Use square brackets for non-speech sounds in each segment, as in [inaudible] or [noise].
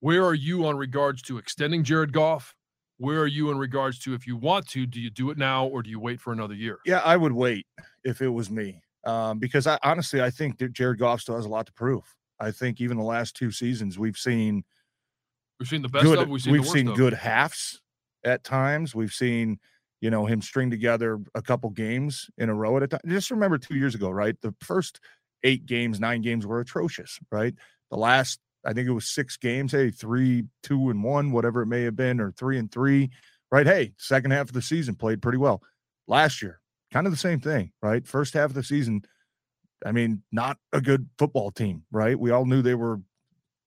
Where are you on regards to extending Jared Goff? Where are you in regards to if you want to, do you do it now or do you wait for another year? Yeah, I would wait if it was me, um, because I honestly I think that Jared Goff still has a lot to prove. I think even the last two seasons we've seen we've seen the best good, of, we've seen, we've seen good halves at times. We've seen you know him string together a couple games in a row at a time. Just remember two years ago, right? The first eight games, nine games were atrocious, right? The last I think it was six games. Hey, three, two, and one, whatever it may have been, or three and three, right? Hey, second half of the season played pretty well. Last year, kind of the same thing, right? First half of the season, I mean, not a good football team, right? We all knew they were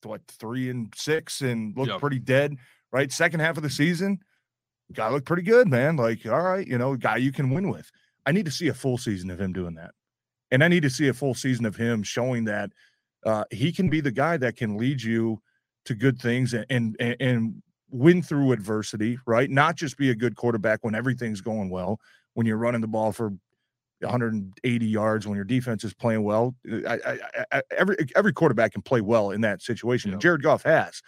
what three and six and looked Yep. pretty dead, right? Second half of the season, guy looked pretty good, man. Like, all right, you know, guy you can win with. I need to see a full season of him doing that. And I need to see a full season of him showing that uh, he can be the guy that can lead you to good things and, and and win through adversity, right? Not just be a good quarterback when everything's going well, when you're running the ball for 180 yards, when your defense is playing well. I, I, I, every every quarterback can play well in that situation. Yeah. Jared Goff has.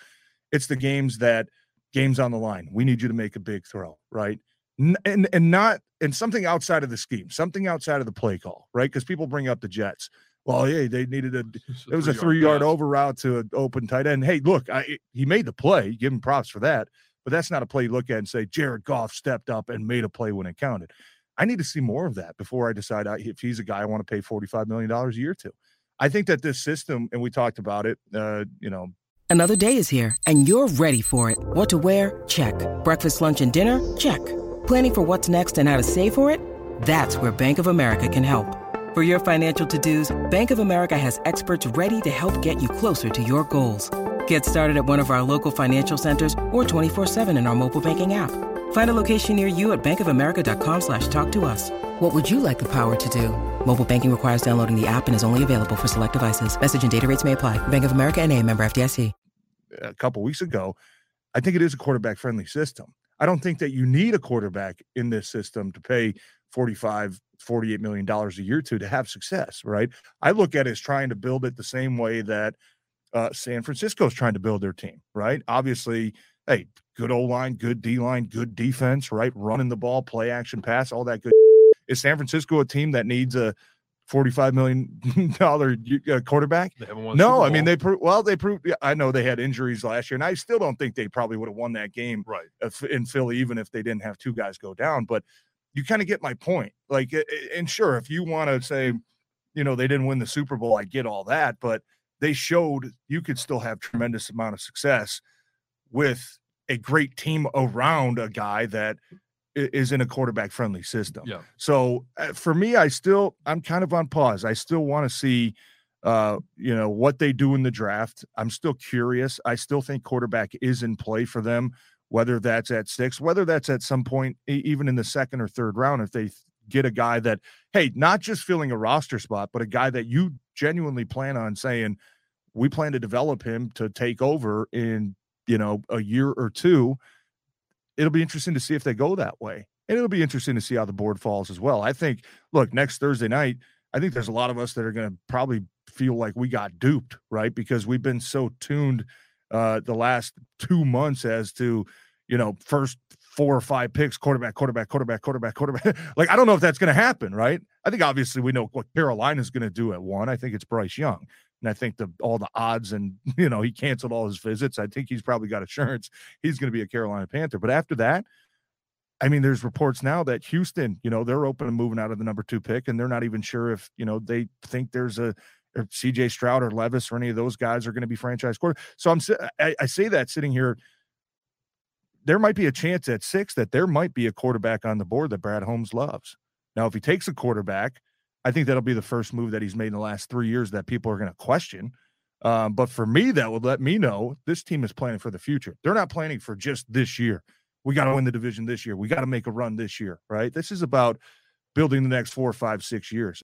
It's the games that games on the line. We need you to make a big throw, right? And and not and something outside of the scheme, something outside of the play call, right? Because people bring up the Jets. Well, yeah, they needed a it was a three yard over route to an open tight end. Hey, look, I, he made the play. Give him props for that. But that's not a play you look at and say Jared Goff stepped up and made a play when it counted. I need to see more of that before I decide I- if he's a guy I want to pay $45 million a year to. I think that this system, and we talked about it, uh, you know, Another day is here, and you're ready for it. What to wear? Check. Breakfast, lunch, and dinner? Check. Planning for what's next and how to save for it? That's where Bank of America can help. For your financial to dos, Bank of America has experts ready to help get you closer to your goals. Get started at one of our local financial centers or 24-7 in our mobile banking app. Find a location near you at bankofamerica.com slash talk to us. What would you like the power to do? Mobile banking requires downloading the app and is only available for select devices. Message and data rates may apply. Bank of America and a member FDIC. a couple weeks ago, I think it is a quarterback friendly system. I don't think that you need a quarterback in this system to pay 45, 48 million dollars a year to to have success, right? I look at it as trying to build it the same way that uh, San Francisco is trying to build their team, right? Obviously, hey, good O line, good D line, good defense, right? Running the ball, play action pass, all that good. [laughs] Is San Francisco a team that needs a 45 million [laughs] dollar uh, quarterback? They haven't won. No, I mean they pro- well they proved. yeah, I know they had injuries last year, and I still don't think they probably would have won that game right. in Philly, even if they didn't have two guys go down. But you kind of get my point. Like, and sure, if you want to say, you know, they didn't win the Super Bowl, I get all that, but they showed you could still have tremendous amount of success with a great team around a guy that is in a quarterback friendly system. Yeah. So uh, for me, I still I'm kind of on pause. I still want to see uh, you know, what they do in the draft. I'm still curious. I still think quarterback is in play for them, whether that's at six, whether that's at some point, even in the second or third round, if they th- get a guy that, hey, not just filling a roster spot, but a guy that you genuinely plan on saying, we plan to develop him to take over in, you know, a year or two. It'll be interesting to see if they go that way. And it'll be interesting to see how the board falls as well. I think, look, next Thursday night, I think there's a lot of us that are going to probably feel like we got duped, right? Because we've been so tuned uh, the last two months as to, you know, first four or five picks, quarterback, quarterback, quarterback, quarterback, quarterback. [laughs] like, I don't know if that's going to happen, right? I think obviously we know what Carolina's going to do at one. I think it's Bryce Young. And I think the all the odds and [laughs] you know he canceled all his visits. I think he's probably got assurance he's going to be a Carolina Panther. But after that, I mean, there's reports now that Houston, you know, they're open to moving out of the number two pick, and they're not even sure if you know they think there's a CJ Stroud or Levis or any of those guys are going to be franchise quarter. So I'm I, I say that sitting here there might be a chance at six that there might be a quarterback on the board that Brad Holmes loves. Now, if he takes a quarterback, I think that'll be the first move that he's made in the last three years that people are going to question. Um, but for me, that would let me know this team is planning for the future. They're not planning for just this year. We got to win the division this year. We got to make a run this year, right? This is about building the next four, five, six years.